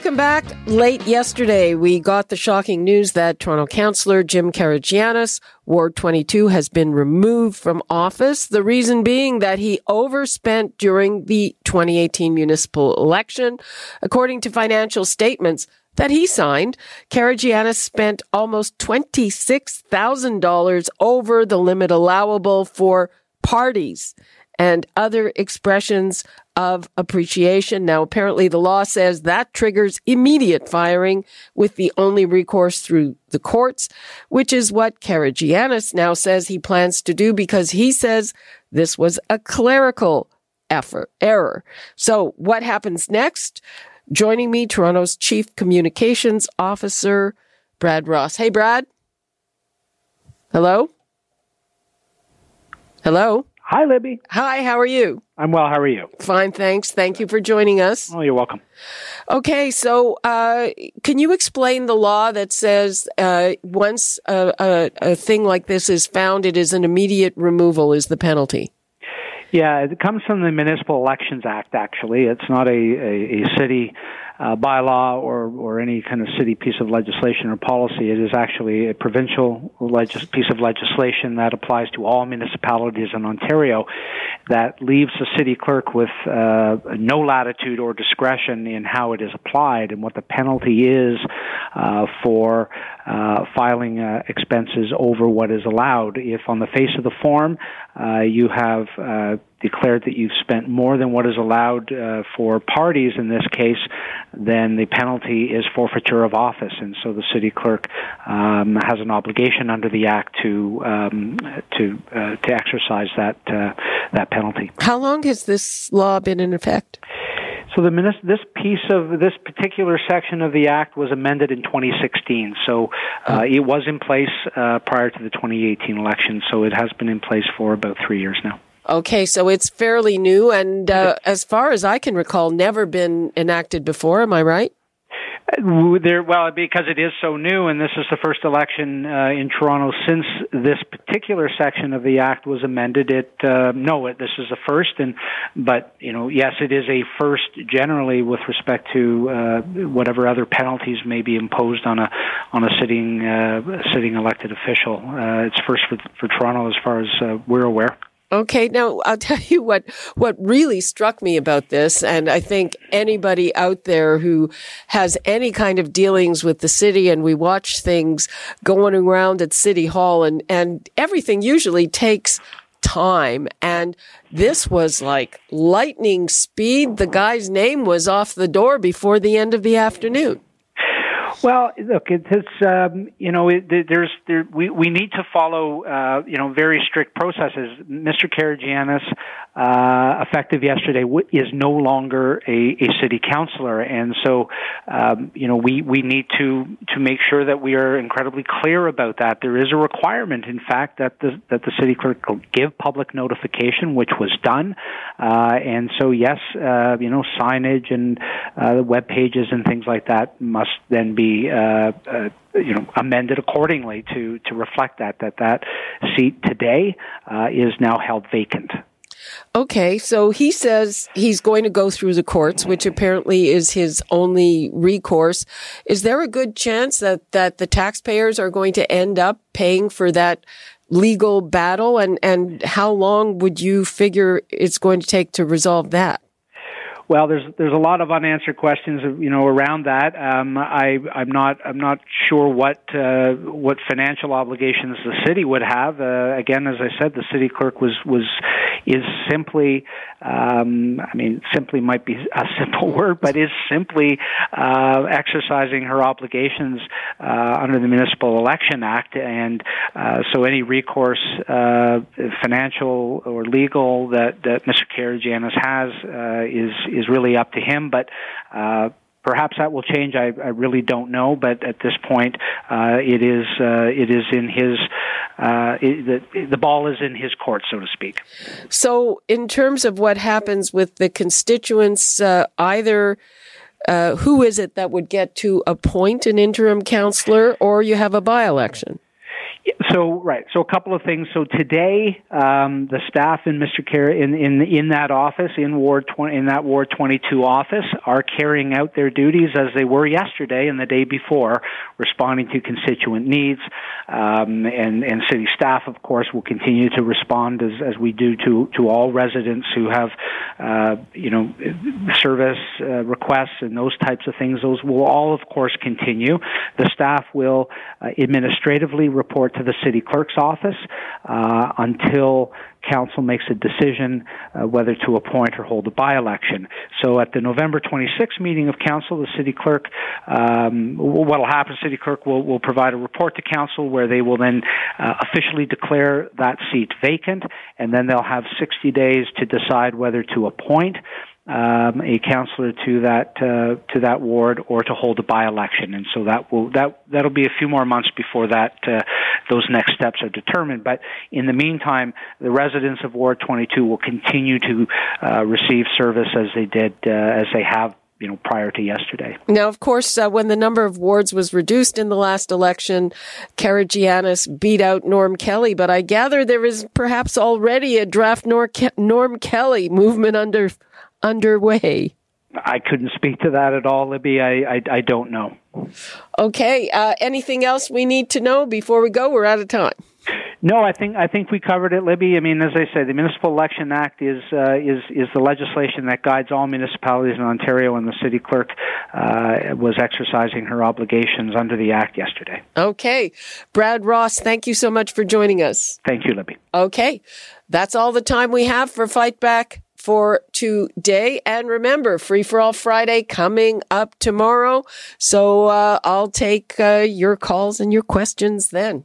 Welcome back. Late yesterday, we got the shocking news that Toronto Councillor Jim Karygiannis, Ward 22, has been removed from office. The reason being that he overspent during the 2018 municipal election. According to financial statements that he signed, Karygiannis spent almost $26,000 over the limit allowable for parties and other expressions of appreciation. Now, apparently the law says that triggers immediate firing with the only recourse through the courts, which is what Karygiannis now says he plans to do because he says this was a clerical effort, error. So what happens next? Joining me, Toronto's Chief Communications Officer, Brad Ross. Hey, Brad. Hello? Hello? Hi, Libby. Hi, how are you? I'm well. How are you? Fine, thanks. Thank you for joining us. Oh, you're welcome. Okay, so uh, can you explain the law that says uh, once a, a, a, thing like this is found, it is an immediate removal, is the penalty? Yeah, it comes from the Municipal Elections Act, actually. It's not a, a, a city uh, bylaw or, or any kind of city piece of legislation or policy. It is actually a provincial legis- piece of legislation that applies to all municipalities in Ontario that leaves the city clerk with uh, no latitude or discretion in how it is applied and what the penalty is uh, for uh, filing uh, expenses over what is allowed. If on the face of the form uh, you have uh, declared that you've spent more than what is allowed uh, for parties in this case, then the penalty is forfeiture of office, and so the city clerk um, has an obligation under the act to um, to uh, to exercise that uh, that penalty. How long has this law been in effect? So the this piece of this particular section of the act was amended in 2016. So uh, it was in place uh, prior to the 2018 election. So it has been in place for about three years now. Okay, so it's fairly new, and uh, as far as I can recall, never been enacted before. Am I right? There, well, because it is so new, and this is the first election uh, in Toronto since this particular section of the act was amended. It uh, no, it, this is the first, and but you know, yes, it is a first generally with respect to uh, whatever other penalties may be imposed on a on a sitting uh, sitting elected official. Uh, it's first for for Toronto as far as uh, we're aware. Okay, now I'll tell you what what really struck me about this, and I think anybody out there who has any kind of dealings with the city, and we watch things going around at City Hall, and and everything usually takes time, and this was like lightning speed. The guy's name was off the door before the end of the afternoon. Well, look, it's um, you know it, there's there, we we need to follow uh, you know very strict processes. Mr. Karygiannis, uh, effective yesterday, is no longer a, a city councilor, and so um, you know we we need to to make sure that we are incredibly clear about that. There is a requirement, in fact, that the that the city clerk give public notification, which was done, uh, and so yes, uh, you know signage and uh, the web pages and things like that must then be uh, uh, you know amended accordingly to to reflect that that that seat today uh, is now held vacant. Okay, so he says he's going to go through the courts, which apparently is his only recourse. Is there a good chance that that the taxpayers are going to end up paying for that legal battle and and how long would you figure it's going to take to resolve that? Well, there's there's a lot of unanswered questions, you know, around that. Um, I I'm not I'm not sure what uh, what financial obligations the city would have. Uh, again, as I said, the city clerk was was is simply, um, I mean, simply might be a simple word, but is simply uh, exercising her obligations uh, under the Municipal Election Act, and uh, so any recourse, uh, financial or legal, that that Mr. Karygiannis has is is really up to him. But uh, Perhaps that will change. I, I really don't know, but at this point, uh, it is uh, it is in his uh, it, the the ball is in his court, so to speak. So, in terms of what happens with the constituents, uh, either uh, who is it that would get to appoint an interim councilor, or you have a by election? So right, so a couple of things. So today, um, the staff in Mr. Car- in in in that office in Ward 20, in that Ward 22 office are carrying out their duties as they were yesterday and the day before, responding to constituent needs. Um, and and city staff, of course, will continue to respond as as we do to to all residents who have, uh, you know, service uh, requests and those types of things. Those will all, of course, continue. The staff will uh, administratively report to the city clerk's office uh, until council makes a decision uh, whether to appoint or hold a by-election. So at the November 26th meeting of council, the city clerk, um, what will happen, city clerk will, will provide a report to council where they will then uh, officially declare that seat vacant, and then they'll have 60 days to decide whether to appoint um, a councillor to that uh, to that ward or to hold a by-election, and so that will that that'll be a few more months before that uh, those next steps are determined. But in the meantime, the residents of Ward 22 will continue to uh, receive service as they did uh, as they have you know prior to yesterday. Now, of course, uh, when the number of wards was reduced in the last election, Karygiannis beat out Norm Kelly. But I gather there is perhaps already a draft Norm Kelly movement under underway? I couldn't speak to that at all, Libby. I, I, I don't know. Okay. Uh, anything else we need to know before we go? We're out of time. No, I think I think we covered it, Libby. I mean, as I said, the Municipal Election Act is uh, is is the legislation that guides all municipalities in Ontario, and the city clerk uh, was exercising her obligations under the act yesterday. Okay, Brad Ross, thank you so much for joining us. Thank you, Libby. Okay, that's all the time we have for Fight Back for today. And remember, Free for All Friday coming up tomorrow. So uh, I'll take uh, your calls and your questions then.